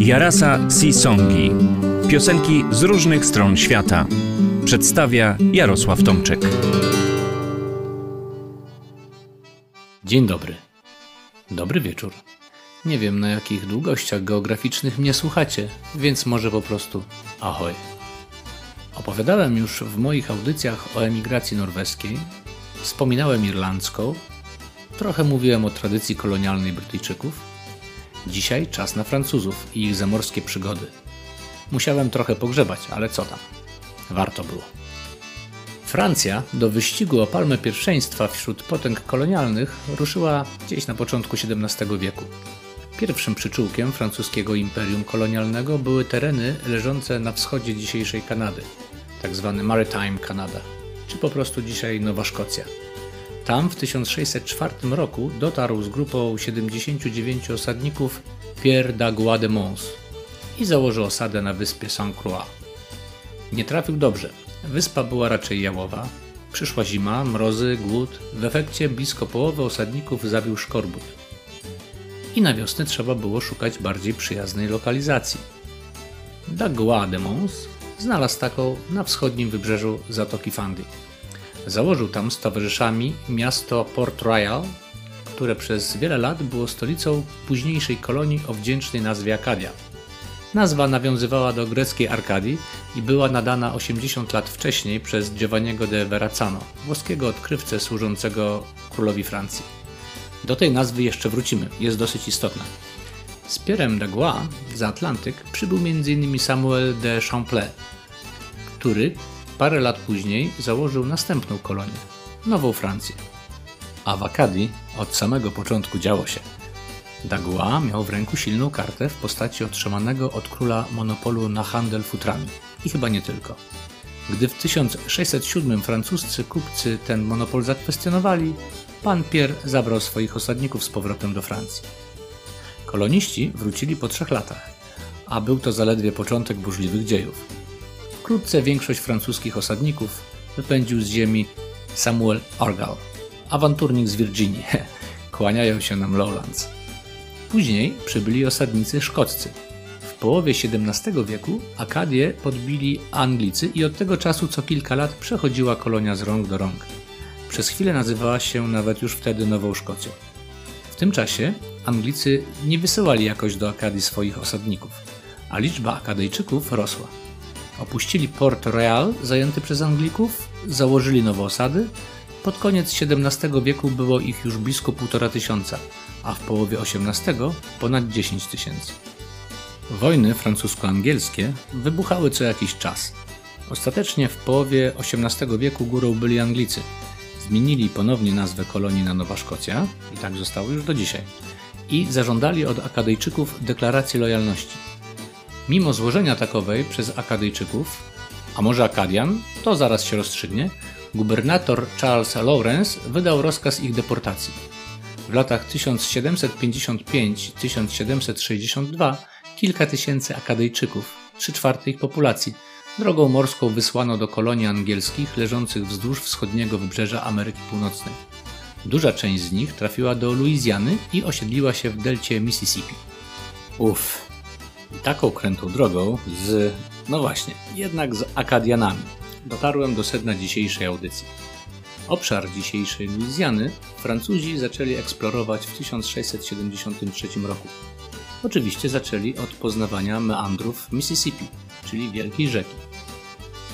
Jarasa Sisongi. Piosenki z różnych stron świata. Przedstawia Jarosław Tomczyk. Dzień dobry. Dobry wieczór. Nie wiem na jakich długościach geograficznych mnie słuchacie, więc może po prostu ahoj. Opowiadałem już w moich audycjach o emigracji norweskiej, wspominałem irlandzką, trochę mówiłem o tradycji kolonialnej Brytyjczyków. Dzisiaj czas na Francuzów i ich zamorskie przygody. Musiałem trochę pogrzebać, ale co tam? Warto było. Francja do wyścigu o palmę pierwszeństwa wśród potęg kolonialnych ruszyła gdzieś na początku XVII wieku. Pierwszym przyczółkiem francuskiego imperium kolonialnego były tereny leżące na wschodzie dzisiejszej Kanady, tzw. Tak Maritime Canada, czy po prostu dzisiaj Nowa Szkocja. Tam w 1604 roku dotarł z grupą 79 osadników Pierre d'Agois de Mons i założył osadę na wyspie Saint-Croix. Nie trafił dobrze. Wyspa była raczej jałowa. Przyszła zima, mrozy, głód. W efekcie blisko połowy osadników zabił szkorbut. I na wiosnę trzeba było szukać bardziej przyjaznej lokalizacji. Dagois de Mons znalazł taką na wschodnim wybrzeżu Zatoki Fundy. Założył tam z towarzyszami miasto Port Royal, które przez wiele lat było stolicą późniejszej kolonii o wdzięcznej nazwie Akadia. Nazwa nawiązywała do greckiej Arkadii i była nadana 80 lat wcześniej przez Giovanniego de Verrazzano, włoskiego odkrywcę służącego królowi Francji. Do tej nazwy jeszcze wrócimy, jest dosyć istotna. Z Pierrem de Gois za Atlantyk przybył m.in. Samuel de Champlain, który parę lat później założył następną kolonię, Nową Francję. A w Akadii od samego początku działo się. Dagua miał w ręku silną kartę w postaci otrzymanego od króla monopolu na handel futrami. I chyba nie tylko. Gdy w 1607 francuscy kupcy ten monopol zakwestionowali, pan Pierre zabrał swoich osadników z powrotem do Francji. Koloniści wrócili po trzech latach, a był to zaledwie początek burzliwych dziejów. Wkrótce większość francuskich osadników wypędził z ziemi Samuel Argall, awanturnik z Virginii. Kłaniają się nam Lowlands. Później przybyli osadnicy szkoccy. W połowie XVII wieku Akadię podbili Anglicy i od tego czasu co kilka lat przechodziła kolonia z rąk do rąk. Przez chwilę nazywała się nawet już wtedy Nową Szkocją. W tym czasie Anglicy nie wysyłali jakoś do Akadii swoich osadników, a liczba Akadyjczyków rosła. Opuścili Port Royal zajęty przez Anglików, założyli nowe osady. Pod koniec XVII wieku było ich już blisko półtora tysiąca, a w połowie XVIII ponad 10 tysięcy. Wojny francusko-angielskie wybuchały co jakiś czas. Ostatecznie w połowie XVIII wieku górą byli Anglicy. Zmienili ponownie nazwę kolonii na Nowa Szkocja i tak zostało już do dzisiaj. I zażądali od Akadyjczyków deklaracji lojalności. Mimo złożenia takowej przez Akadyjczyków, a może Akadian, to zaraz się rozstrzygnie, gubernator Charles Lawrence wydał rozkaz ich deportacji. W latach 1755-1762 kilka tysięcy Akadyjczyków, trzy czwarte ich populacji, drogą morską wysłano do kolonii angielskich leżących wzdłuż wschodniego wybrzeża Ameryki Północnej. Duża część z nich trafiła do Luizjany i osiedliła się w delcie Mississippi. Uff, taką krętą drogą z, no właśnie, jednak z Akadianami, dotarłem do sedna dzisiejszej audycji. Obszar dzisiejszej Luizjany Francuzi zaczęli eksplorować w 1673 roku. Oczywiście zaczęli od poznawania meandrów Mississippi, czyli wielkiej rzeki.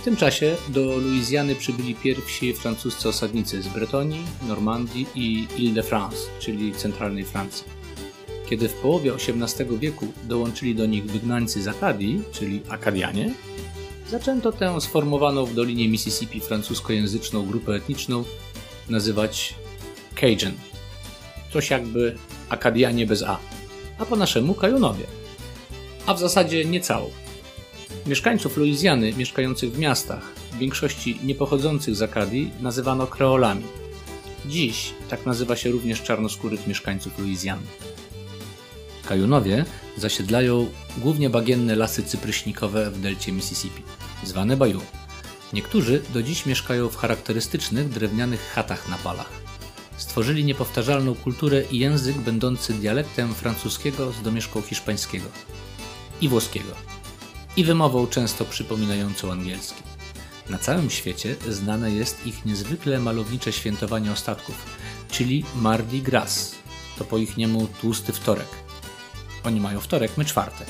W tym czasie do Luizjany przybyli pierwsi francuscy osadnicy z Bretonii, Normandii i Ile-de-France, czyli centralnej Francji. Kiedy w połowie XVIII wieku dołączyli do nich wygnańcy z Akadii, czyli Akadianie, zaczęto tę sformowaną w dolinie Mississippi francuskojęzyczną grupę etniczną nazywać Cajun. Coś jakby Akadianie bez A, a po naszemu Kajunowie. A w zasadzie nie całą. Mieszkańców Luizjany mieszkających w miastach, w większości niepochodzących z Akadii, nazywano kreolami. Dziś tak nazywa się również czarnoskórych mieszkańców Luizjany. Kajunowie zasiedlają głównie bagienne lasy cypryśnikowe w delcie Mississippi, zwane Bayou. Niektórzy do dziś mieszkają w charakterystycznych drewnianych chatach na palach. Stworzyli niepowtarzalną kulturę i język będący dialektem francuskiego z domieszką hiszpańskiego. i włoskiego. I wymową często przypominającą angielski. Na całym świecie znane jest ich niezwykle malownicze świętowanie ostatków, czyli Mardi Gras. To po ich niemu tłusty wtorek. Oni mają wtorek, my czwartek.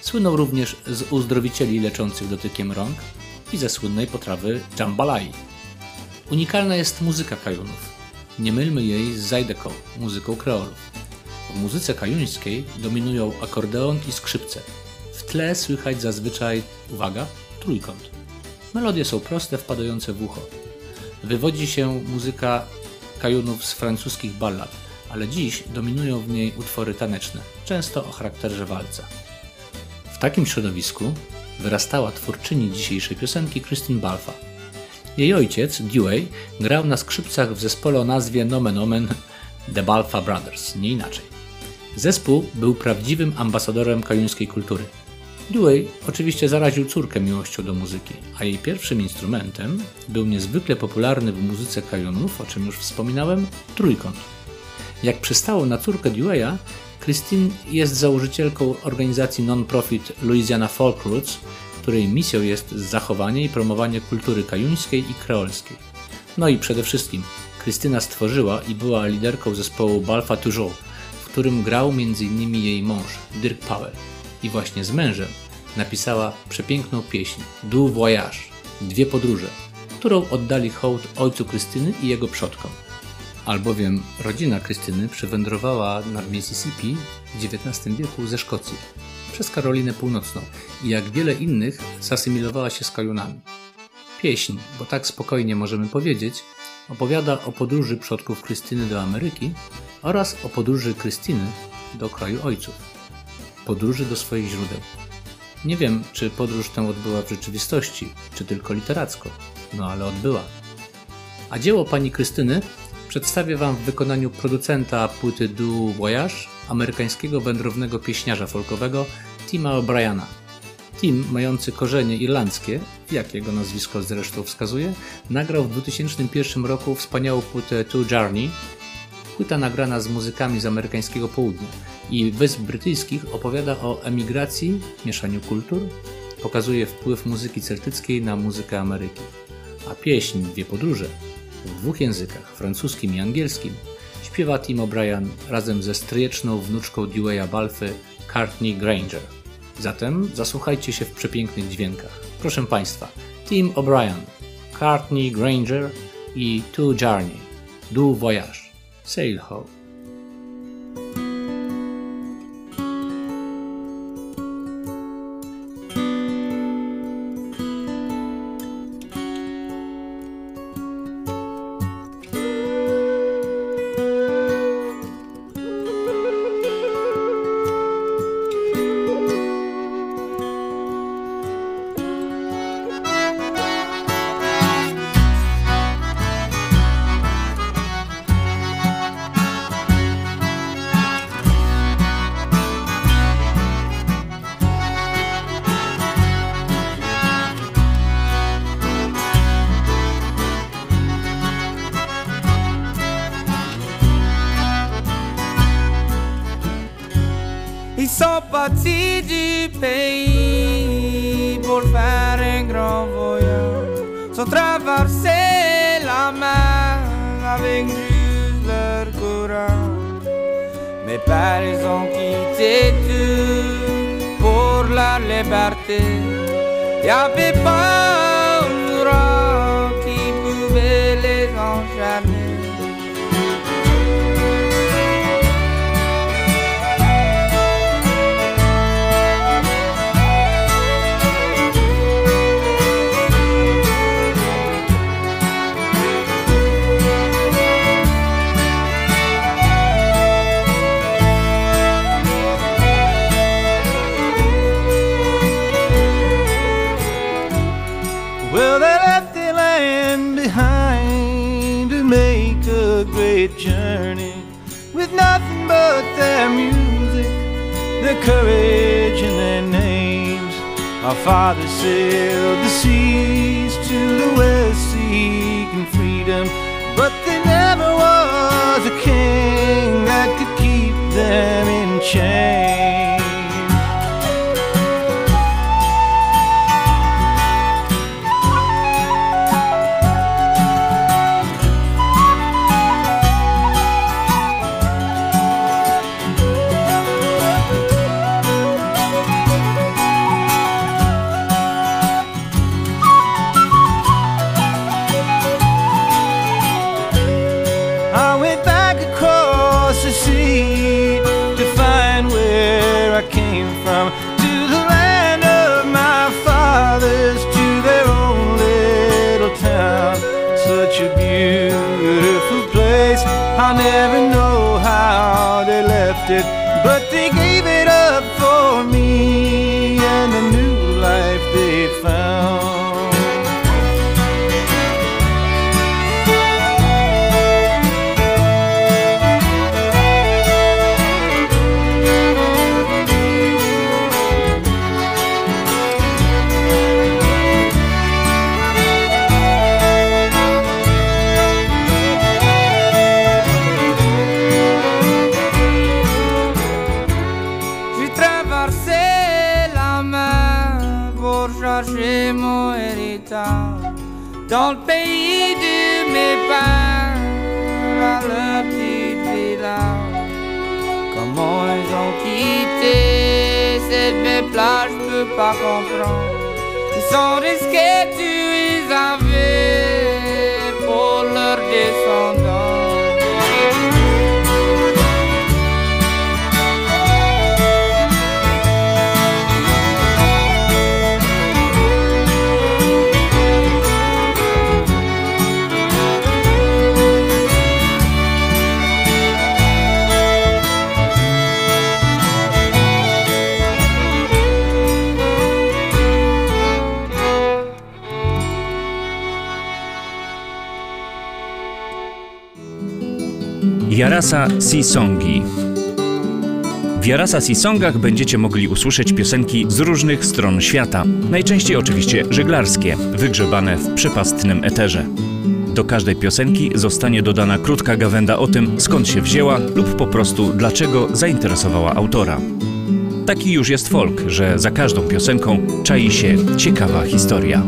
Słyną również z uzdrowicieli leczących dotykiem rąk i ze słynnej potrawy jambalai. Unikalna jest muzyka kajunów. Nie mylmy jej z zajdeką, muzyką kreolów. W muzyce kajuńskiej dominują akordeon i skrzypce. W tle słychać zazwyczaj, uwaga, trójkąt. Melodie są proste, wpadające w ucho. Wywodzi się muzyka kajunów z francuskich ballad, ale dziś dominują w niej utwory taneczne, często o charakterze walca. W takim środowisku wyrastała twórczyni dzisiejszej piosenki Christine Balfa. Jej ojciec, Dewey, grał na skrzypcach w zespole o nazwie Nomen Omen The Balfa Brothers, nie inaczej. Zespół był prawdziwym ambasadorem kajuńskiej kultury. Dewey oczywiście zaraził córkę miłością do muzyki, a jej pierwszym instrumentem był niezwykle popularny w muzyce kajunów, o czym już wspominałem, trójkąt. Jak przystało na córkę Dewey'a, Christine jest założycielką organizacji non-profit Louisiana Folk Roots, której misją jest zachowanie i promowanie kultury kajuńskiej i kreolskiej. No i przede wszystkim Krystyna stworzyła i była liderką zespołu Balfa Toujours, w którym grał m.in. jej mąż Dirk Powell. I właśnie z mężem napisała przepiękną pieśń Du Voyage, Dwie podróże, którą oddali hołd ojcu Krystyny i jego przodkom. Albowiem rodzina Krystyny przywędrowała nad Mississippi w XIX wieku ze Szkocji przez Karolinę Północną i jak wiele innych zasymilowała się z kajunami. Pieśń, bo tak spokojnie możemy powiedzieć, opowiada o podróży przodków Krystyny do Ameryki oraz o podróży Krystyny do kraju ojców. Podróży do swoich źródeł. Nie wiem, czy podróż tę odbyła w rzeczywistości, czy tylko literacko, no ale odbyła. A dzieło pani Krystyny przedstawię Wam w wykonaniu producenta płyty Du Voyage, amerykańskiego wędrownego pieśniarza folkowego Tima O'Briana. Tim, mający korzenie irlandzkie, jak jego nazwisko zresztą wskazuje, nagrał w 2001 roku wspaniałą płytę To Journey. Płyta nagrana z muzykami z amerykańskiego południa i Wysp Brytyjskich opowiada o emigracji, mieszaniu kultur, pokazuje wpływ muzyki celtyckiej na muzykę Ameryki. A pieśń Dwie podróże w dwóch językach, francuskim i angielskim, śpiewa Tim O'Brien razem ze stryjeczną wnuczką Dewey'a Balfy, Courtney Granger. Zatem zasłuchajcie się w przepięknych dźwiękach. Proszę Państwa, Tim O'Brien, Courtney Granger i To Journey, Du Voyage, Sail Ho. Parti du pays pour faire un grand voyage, sans traverser la mer avec juste leur courage. Mes pères ils ont quitté tout pour la liberté. Y avait pas their music, their courage, and their names. Our fathers sailed the seas to the west, seeking freedom, but there never was a king that dans le pays de mes pères, à leur petit village. Comment ils ont quitté cette belle plage, je peux pas comprendre. Ils sont risqués, tu les avais pour leurs descendants. Jarasa Sisongi. W Jarasa Sisongach będziecie mogli usłyszeć piosenki z różnych stron świata, najczęściej oczywiście żeglarskie, wygrzebane w przepastnym eterze. Do każdej piosenki zostanie dodana krótka gawenda o tym, skąd się wzięła lub po prostu dlaczego zainteresowała autora. Taki już jest folk, że za każdą piosenką czai się ciekawa historia.